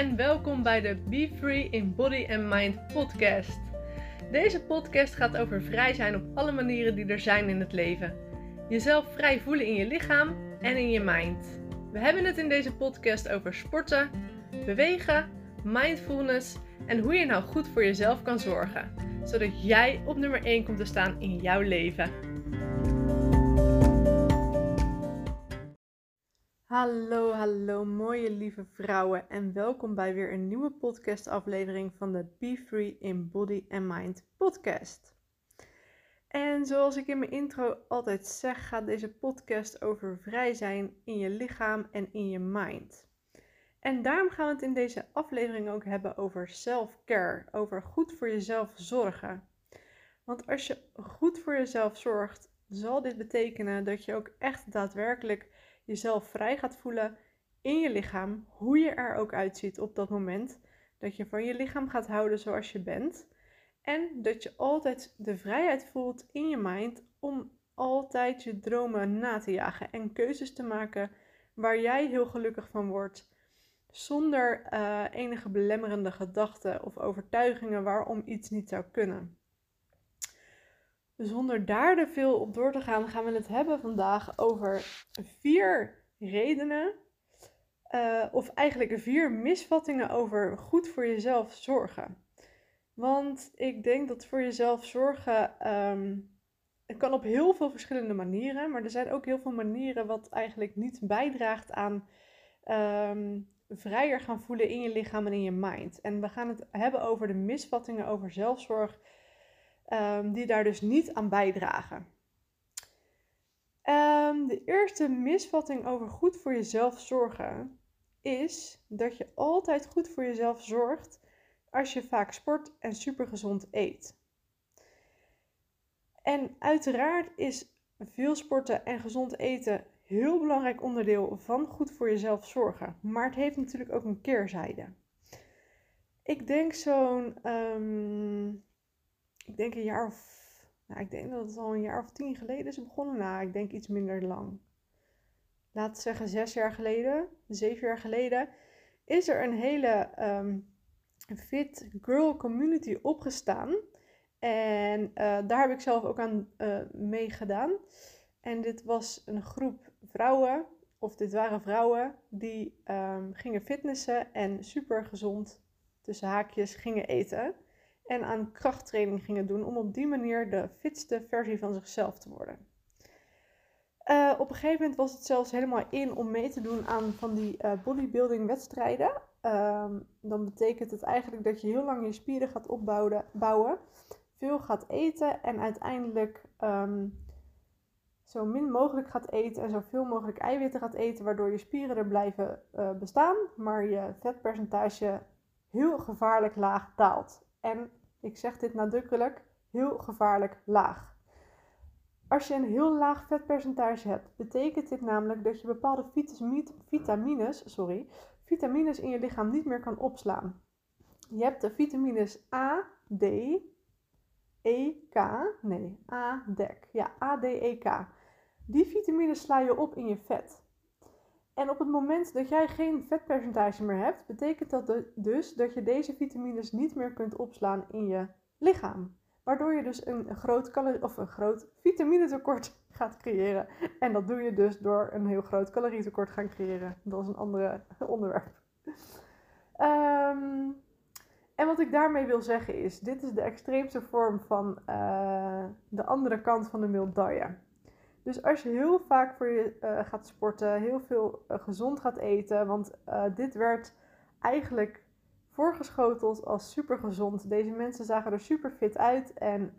en welkom bij de Be Free in Body and Mind podcast. Deze podcast gaat over vrij zijn op alle manieren die er zijn in het leven. Jezelf vrij voelen in je lichaam en in je mind. We hebben het in deze podcast over sporten, bewegen, mindfulness en hoe je nou goed voor jezelf kan zorgen, zodat jij op nummer 1 komt te staan in jouw leven. Hallo, hallo mooie lieve vrouwen en welkom bij weer een nieuwe podcastaflevering van de Be Free in Body and Mind podcast. En zoals ik in mijn intro altijd zeg, gaat deze podcast over vrij zijn in je lichaam en in je mind. En daarom gaan we het in deze aflevering ook hebben over self-care, over goed voor jezelf zorgen. Want als je goed voor jezelf zorgt, zal dit betekenen dat je ook echt daadwerkelijk jezelf vrij gaat voelen in je lichaam, hoe je er ook uitziet op dat moment. Dat je van je lichaam gaat houden zoals je bent. En dat je altijd de vrijheid voelt in je mind om altijd je dromen na te jagen en keuzes te maken waar jij heel gelukkig van wordt. Zonder uh, enige belemmerende gedachten of overtuigingen waarom iets niet zou kunnen. Zonder daar er veel op door te gaan, gaan we het hebben vandaag over vier redenen. Uh, of eigenlijk vier misvattingen over goed voor jezelf zorgen. Want ik denk dat voor jezelf zorgen. Um, het kan op heel veel verschillende manieren. Maar er zijn ook heel veel manieren wat eigenlijk niet bijdraagt aan um, vrijer gaan voelen in je lichaam en in je mind. En we gaan het hebben over de misvattingen over zelfzorg um, die daar dus niet aan bijdragen. Um, de eerste misvatting over goed voor jezelf zorgen is dat je altijd goed voor jezelf zorgt als je vaak sport en supergezond eet. En uiteraard is veel sporten en gezond eten heel belangrijk onderdeel van goed voor jezelf zorgen. Maar het heeft natuurlijk ook een keerzijde. Ik denk zo'n um, ik denk een jaar of, nou, ik denk dat het al een jaar of tien geleden is begonnen. Nou, ik denk iets minder lang. We zeggen zes jaar geleden, zeven jaar geleden, is er een hele um, fit girl community opgestaan. En uh, daar heb ik zelf ook aan uh, meegedaan. En dit was een groep vrouwen, of dit waren vrouwen, die um, gingen fitnessen en super gezond tussen haakjes gingen eten en aan krachttraining gingen doen om op die manier de fitste versie van zichzelf te worden. Uh, op een gegeven moment was het zelfs helemaal in om mee te doen aan van die uh, bodybuilding wedstrijden. Uh, dan betekent het eigenlijk dat je heel lang je spieren gaat opbouwen, bouwen, veel gaat eten en uiteindelijk um, zo min mogelijk gaat eten en zoveel mogelijk eiwitten gaat eten, waardoor je spieren er blijven uh, bestaan, maar je vetpercentage heel gevaarlijk laag daalt. En ik zeg dit nadrukkelijk, heel gevaarlijk laag. Als je een heel laag vetpercentage hebt, betekent dit namelijk dat je bepaalde vitamines, sorry, vitamines in je lichaam niet meer kan opslaan. Je hebt de vitamines A, D, E, K, nee, A, D, e ja, A, D, E, K. Die vitamines sla je op in je vet. En op het moment dat jij geen vetpercentage meer hebt, betekent dat dus dat je deze vitamines niet meer kunt opslaan in je lichaam. Waardoor je dus een groot, of een groot vitaminetekort gaat creëren. En dat doe je dus door een heel groot calorietekort gaan creëren. Dat is een ander onderwerp. Um, en wat ik daarmee wil zeggen is, dit is de extreemste vorm van uh, de andere kant van de medaille. Dus als je heel vaak voor je uh, gaat sporten, heel veel uh, gezond gaat eten, want uh, dit werd eigenlijk voorgeschoteld als super gezond. Deze mensen zagen er super fit uit en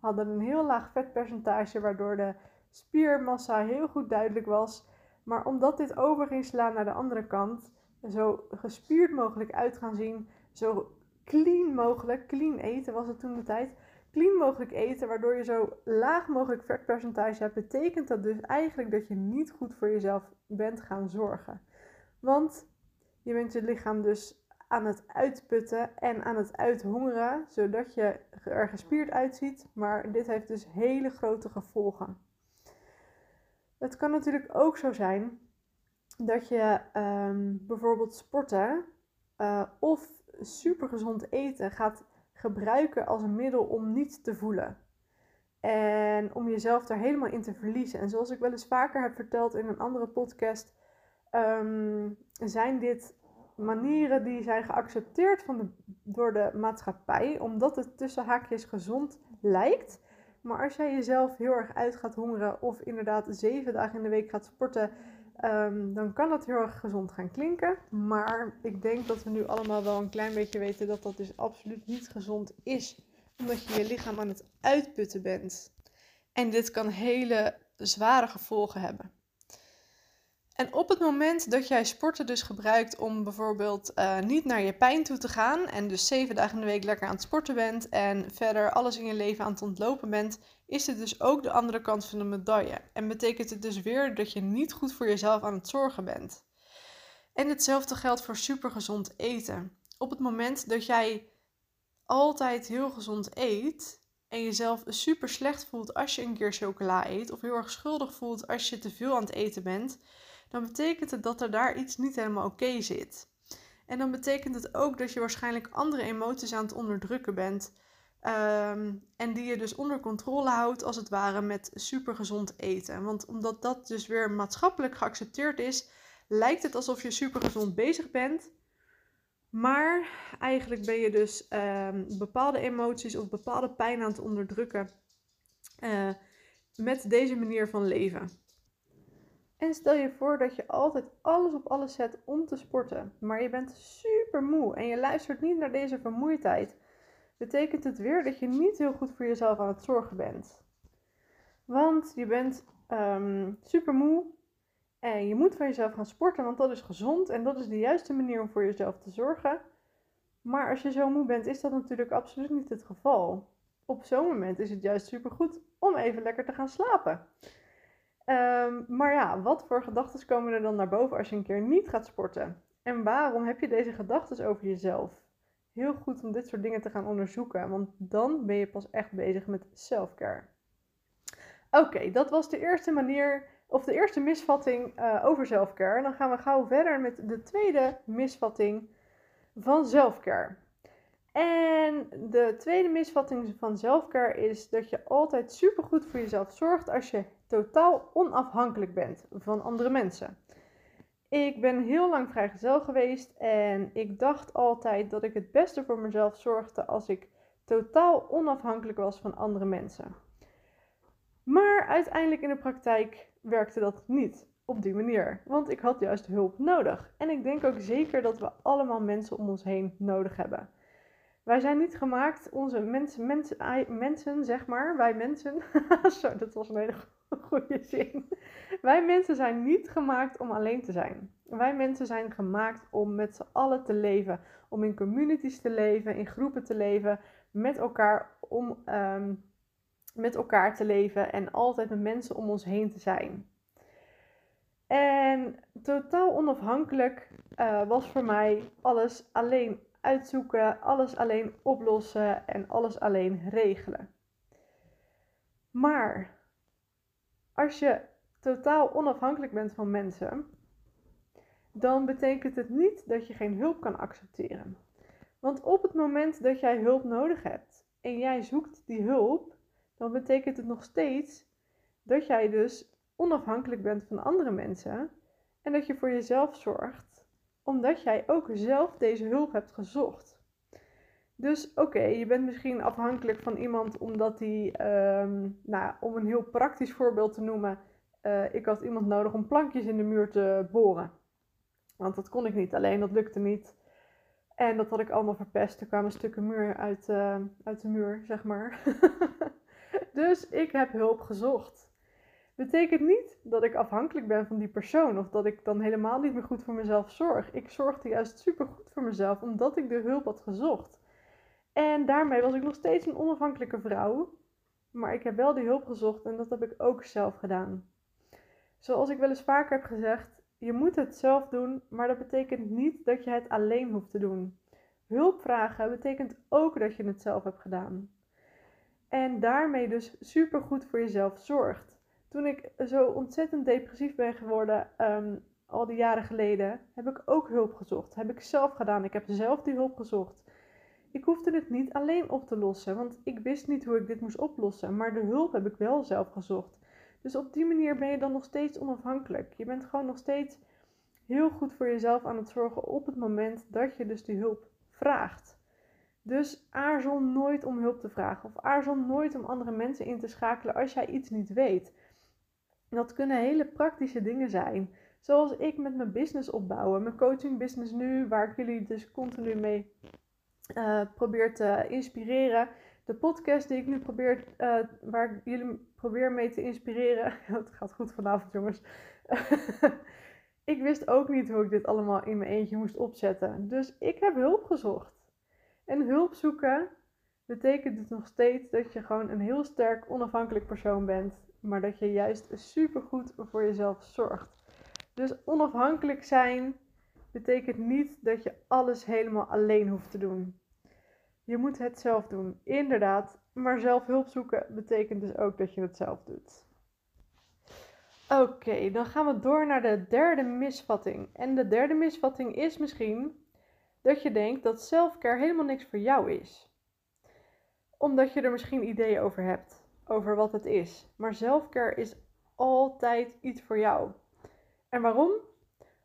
hadden een heel laag vetpercentage, waardoor de spiermassa heel goed duidelijk was. Maar omdat dit over ging slaan naar de andere kant, zo gespierd mogelijk uit gaan zien, zo clean mogelijk, clean eten was het toen de tijd, clean mogelijk eten, waardoor je zo laag mogelijk vetpercentage hebt, betekent dat dus eigenlijk dat je niet goed voor jezelf bent gaan zorgen. Want je bent je lichaam dus aan het uitputten en aan het uithongeren, zodat je er gespierd uitziet. Maar dit heeft dus hele grote gevolgen. Het kan natuurlijk ook zo zijn dat je um, bijvoorbeeld sporten uh, of supergezond eten gaat gebruiken als een middel om niet te voelen. En om jezelf er helemaal in te verliezen. En zoals ik wel eens vaker heb verteld in een andere podcast, ehm, zijn dit manieren die zijn geaccepteerd van de, door de maatschappij, omdat het tussen haakjes gezond lijkt. Maar als jij jezelf heel erg uit gaat hongeren of inderdaad zeven dagen in de week gaat sporten, ehm, dan kan dat heel erg gezond gaan klinken. Maar ik denk dat we nu allemaal wel een klein beetje weten dat dat dus absoluut niet gezond is, omdat je je lichaam aan het uitputten bent. En dit kan hele zware gevolgen hebben. En op het moment dat jij sporten dus gebruikt om bijvoorbeeld uh, niet naar je pijn toe te gaan en dus zeven dagen in de week lekker aan het sporten bent en verder alles in je leven aan het ontlopen bent, is dit dus ook de andere kant van de medaille. En betekent het dus weer dat je niet goed voor jezelf aan het zorgen bent. En hetzelfde geldt voor supergezond eten. Op het moment dat jij altijd heel gezond eet en jezelf super slecht voelt als je een keer chocola eet of heel erg schuldig voelt als je te veel aan het eten bent, dan betekent het dat er daar iets niet helemaal oké zit. En dan betekent het ook dat je waarschijnlijk andere emoties aan het onderdrukken bent. Ehm, en die je dus onder controle houdt, als het ware, met supergezond eten. Want omdat dat dus weer maatschappelijk geaccepteerd is, lijkt het alsof je supergezond bezig bent. Maar eigenlijk ben je dus ehm, bepaalde emoties of bepaalde pijn aan het onderdrukken uh, met deze manier van leven. En stel je voor dat je altijd alles op alles zet om te sporten, maar je bent super moe en je luistert niet naar deze vermoeidheid. Betekent het weer dat je niet heel goed voor jezelf aan het zorgen bent. Want je bent um, super moe en je moet van jezelf gaan sporten, want dat is gezond en dat is de juiste manier om voor jezelf te zorgen. Maar als je zo moe bent, is dat natuurlijk absoluut niet het geval. Op zo'n moment is het juist super goed om even lekker te gaan slapen. Um, maar ja, wat voor gedachten komen er dan naar boven als je een keer niet gaat sporten? En waarom heb je deze gedachten over jezelf? Heel goed om dit soort dingen te gaan onderzoeken, want dan ben je pas echt bezig met self-care. Oké, dat was de eerste manier, of de eerste misvatting uh, over self-care. Dan gaan we gauw verder met de tweede misvatting van self-care. En de tweede misvatting van self-care is dat je altijd supergoed voor jezelf zorgt als je totaal onafhankelijk bent van andere mensen. Ik ben heel lang vrijgezel geweest en ik dacht altijd dat ik het beste voor mezelf zorgde als ik totaal onafhankelijk was van andere mensen. Maar uiteindelijk in de praktijk werkte dat niet op die manier, want ik had juist hulp nodig. En ik denk ook zeker dat we allemaal mensen om ons heen nodig hebben. Wij zijn niet gemaakt, onze mensen, mensen, mensen zeg maar, wij mensen. Zo, dat was een hele goede zin. Wij mensen zijn niet gemaakt om alleen te zijn. Wij mensen zijn gemaakt om met z'n allen te leven. Om in communities te leven, in groepen te leven, met elkaar, om ehm, met elkaar te leven en altijd met mensen om ons heen te zijn. En totaal onafhankelijk uh, was voor mij alles alleen uitzoeken, alles alleen oplossen en alles alleen regelen. Maar als je totaal onafhankelijk bent van mensen, dan betekent het niet dat je geen hulp kan accepteren. Want op het moment dat jij hulp nodig hebt en jij zoekt die hulp, dan betekent het nog steeds dat jij dus onafhankelijk bent van andere mensen en dat je voor jezelf zorgt, omdat jij ook zelf deze hulp hebt gezocht. Dus oké, je bent misschien afhankelijk van iemand omdat hij, ehm, nou, om een heel praktisch voorbeeld te noemen, uh, ik had iemand nodig om plankjes in de muur te boren. Want dat kon ik niet alleen, dat lukte niet. En dat had ik allemaal verpest. Er kwamen stukken muur uit, uh, uit de muur, zeg maar. dus ik heb hulp gezocht. Betekent niet dat ik afhankelijk ben van die persoon of dat ik dan helemaal niet meer goed voor mezelf zorg. Ik zorgde juist super goed voor mezelf omdat ik de hulp had gezocht. En daarmee was ik nog steeds een onafhankelijke vrouw. Maar ik heb wel die hulp gezocht en dat heb ik ook zelf gedaan. Zoals ik wel eens vaker heb gezegd, je moet het zelf doen, maar dat betekent niet dat je het alleen hoeft te doen. Hulp vragen betekent ook dat je het zelf hebt gedaan. En daarmee dus super goed voor jezelf zorgt. Toen ik zo ontzettend depressief ben geworden, um, al die jaren geleden, heb ik ook hulp gezocht. Heb ik zelf gedaan. Ik heb zelf die hulp gezocht. Ik hoefde het niet alleen op te lossen, want ik wist niet hoe ik dit moest oplossen. Maar de hulp heb ik wel zelf gezocht. Dus op die manier ben je dan nog steeds onafhankelijk. Je bent gewoon nog steeds heel goed voor jezelf aan het zorgen op het moment dat je dus die hulp vraagt. Dus aarzel nooit om hulp te vragen of aarzel nooit om andere mensen in te schakelen als jij iets niet weet. Dat kunnen hele praktische dingen zijn. Zoals ik met mijn business opbouwen, mijn coaching business nu, waar ik jullie dus continu mee uh, probeer te inspireren. De podcast die ik nu probeer, uh, waar ik jullie probeer mee te inspireren. Het gaat goed vanavond, jongens. ik wist ook niet hoe ik dit allemaal in mijn eentje moest opzetten. Dus ik heb hulp gezocht. En hulp zoeken betekent dus nog steeds dat je gewoon een heel sterk onafhankelijk persoon bent. Maar dat je juist super goed voor jezelf zorgt. Dus onafhankelijk zijn betekent niet dat je alles helemaal alleen hoeft te doen. Je moet het zelf doen, inderdaad. Maar zelf hulp zoeken betekent dus ook dat je het zelf doet. Oké, dan gaan we door naar de derde misvatting. En de derde misvatting is misschien dat je denkt dat selfcare helemaal niks voor jou is. Omdat je er misschien ideeën over hebt, over wat het is. Maar selfcare is altijd iets voor jou. En waarom?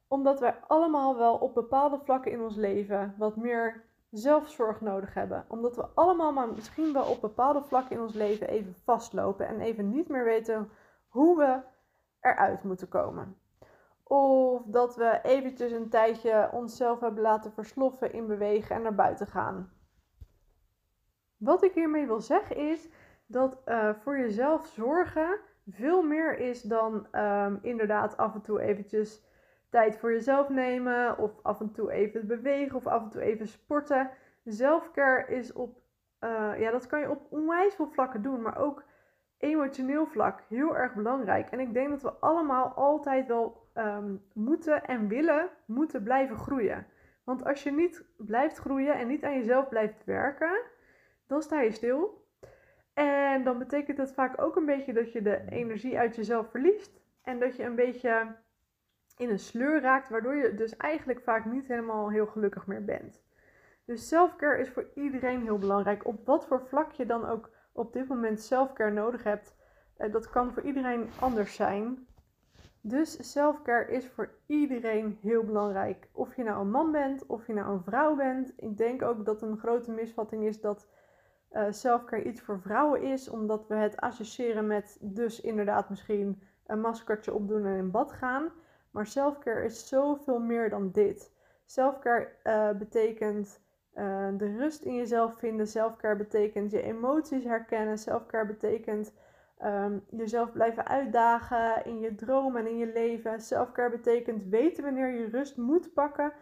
Omdat wij allemaal wel op bepaalde vlakken in ons leven wat meer zelfzorg nodig hebben. Omdat we allemaal maar misschien wel op bepaalde vlakken in ons leven even vastlopen en even niet meer weten hoe we eruit moeten komen. Of dat we eventjes een tijdje onszelf hebben laten versloffen in bewegen en naar buiten gaan. Wat ik hiermee wil zeggen is dat uh, voor jezelf zorgen veel meer is dan um, inderdaad af en toe eventjes tijd voor jezelf nemen of af en toe even bewegen of af en toe even sporten. Zelfcare is op, uh, ja, dat kan je op onwijs veel vlakken doen, maar ook emotioneel vlak heel erg belangrijk. En ik denk dat we allemaal altijd wel um, moeten en willen moeten blijven groeien. Want als je niet blijft groeien en niet aan jezelf blijft werken, dan sta je stil. En dan betekent dat vaak ook een beetje dat je de energie uit jezelf verliest. En dat je een beetje in een sleur raakt, waardoor je dus eigenlijk vaak niet helemaal heel gelukkig meer bent. Dus selfcare is voor iedereen heel belangrijk. Op wat voor vlak je dan ook op dit moment selfcare nodig hebt, eh, dat kan voor iedereen anders zijn. Dus selfcare is voor iedereen heel belangrijk. Of je nou een man bent, of je nou een vrouw bent. Ik denk ook dat een grote misvatting is dat uh, selfcare iets voor vrouwen is, omdat we het associëren met dus inderdaad misschien een maskertje opdoen en in bad gaan. Maar selfcare is zoveel meer dan dit. Selfcare uh, betekent uh, de rust in jezelf vinden. Selfcare betekent je emoties herkennen. Selfcare betekent um, jezelf blijven uitdagen in je dromen en in je leven. Selfcare betekent weten wanneer je rust moet pakken.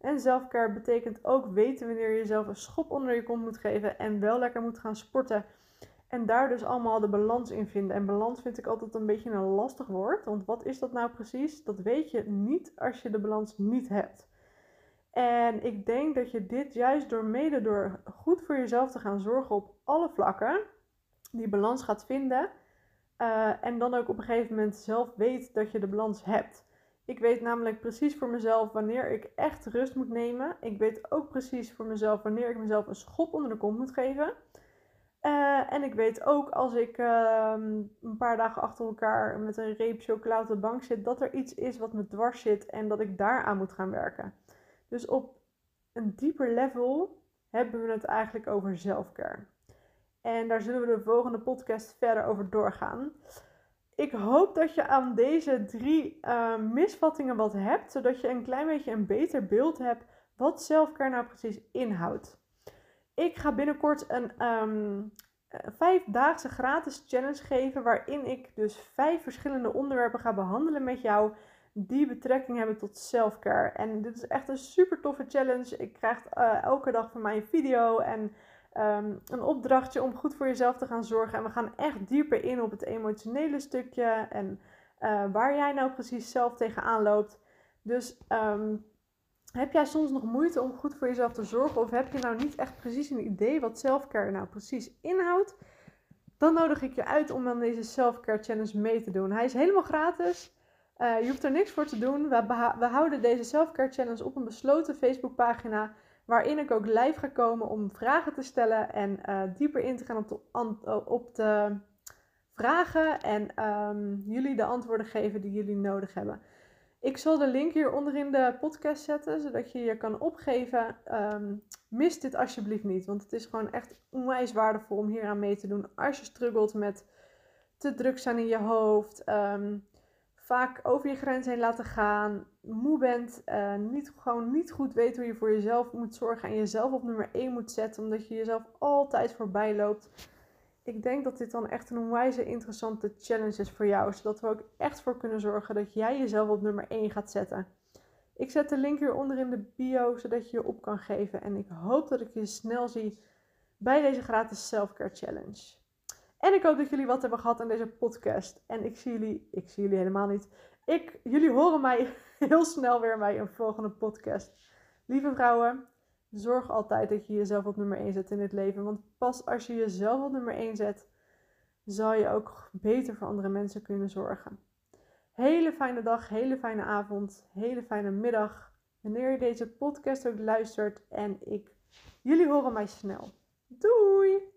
En selfcare betekent ook weten wanneer je jezelf een schop onder je kont moet geven en wel lekker moet gaan sporten. En daar dus allemaal de balans in vinden. En balans vind ik altijd een beetje een lastig woord. Want wat is dat nou precies? Dat weet je niet als je de balans niet hebt. En ik denk dat je dit juist door mede door goed voor jezelf te gaan zorgen op alle vlakken, die balans gaat vinden. Uh, en dan ook op een gegeven moment zelf weet dat je de balans hebt. Ik weet namelijk precies voor mezelf wanneer ik echt rust moet nemen. Ik weet ook precies voor mezelf wanneer ik mezelf een schop onder de kont moet geven. Uh, en ik weet ook als ik uh, een paar dagen achter elkaar met een reep chocolade op de bank zit, dat er iets is wat me dwars zit en dat ik daaraan moet gaan werken. Dus op een dieper level hebben we het eigenlijk over zelfcare. En daar zullen we de volgende podcast verder over doorgaan. Ik hoop dat je aan deze drie uh, misvattingen wat hebt, zodat je een klein beetje een beter beeld hebt wat zelfcare nou precies inhoudt. Ik ga binnenkort een um, vijfdaagse gratis challenge geven, waarin ik dus vijf verschillende onderwerpen ga behandelen met jou die betrekking hebben tot selfcare. En dit is echt een super toffe challenge. Ik krijg uh, elke dag van mij een video en um, een opdrachtje om goed voor jezelf te gaan zorgen. En we gaan echt dieper in op het emotionele stukje en uh, waar jij nou precies zelf tegenaan loopt. Dus um, heb jij soms nog moeite om goed voor jezelf te zorgen? Of heb je nou niet echt precies een idee wat selfcare nou precies inhoudt? Dan nodig ik je uit om aan deze selfcare challenge mee te doen. Hij is helemaal gratis. Uh, je hoeft er niks voor te doen. We, we houden deze Selfcare Challenge op een besloten Facebookpagina. Waarin ik ook live ga komen om vragen te stellen en uh, dieper in te gaan op de, vragen. En um, jullie de antwoorden geven die jullie nodig hebben. Ik zal de link hieronder in de podcast zetten, zodat je je kan opgeven. Um, mis dit alsjeblieft niet, want het is gewoon echt onwijs waardevol om hier aan mee te doen. Als je struggelt met te druk zijn in je hoofd, um, vaak over je grens heen laten gaan, moe bent, uh, niet, gewoon niet goed weet hoe je voor jezelf moet zorgen en jezelf op nummer 1 moet zetten, omdat je jezelf altijd voorbij loopt ik denk dat dit dan echt een onwijze interessante challenge is voor jou. Zodat we ook echt voor kunnen zorgen dat jij jezelf op nummer 1 gaat zetten. Ik zet de link hieronder in de bio, zodat je je op kan geven. En ik hoop dat ik je snel zie bij deze gratis selfcare challenge. En ik hoop dat jullie wat hebben gehad aan deze podcast. En ik zie jullie, ik zie jullie helemaal niet. Ik, jullie horen mij heel snel weer bij een volgende podcast. Lieve vrouwen, Zorg altijd dat je jezelf op nummer 1 zet in het leven. Want pas als je jezelf op nummer 1 zet, zal je ook beter voor andere mensen kunnen zorgen. Hele fijne dag, hele fijne avond, hele fijne middag. Wanneer je deze podcast ook luistert. En ik, jullie horen mij snel. Doei!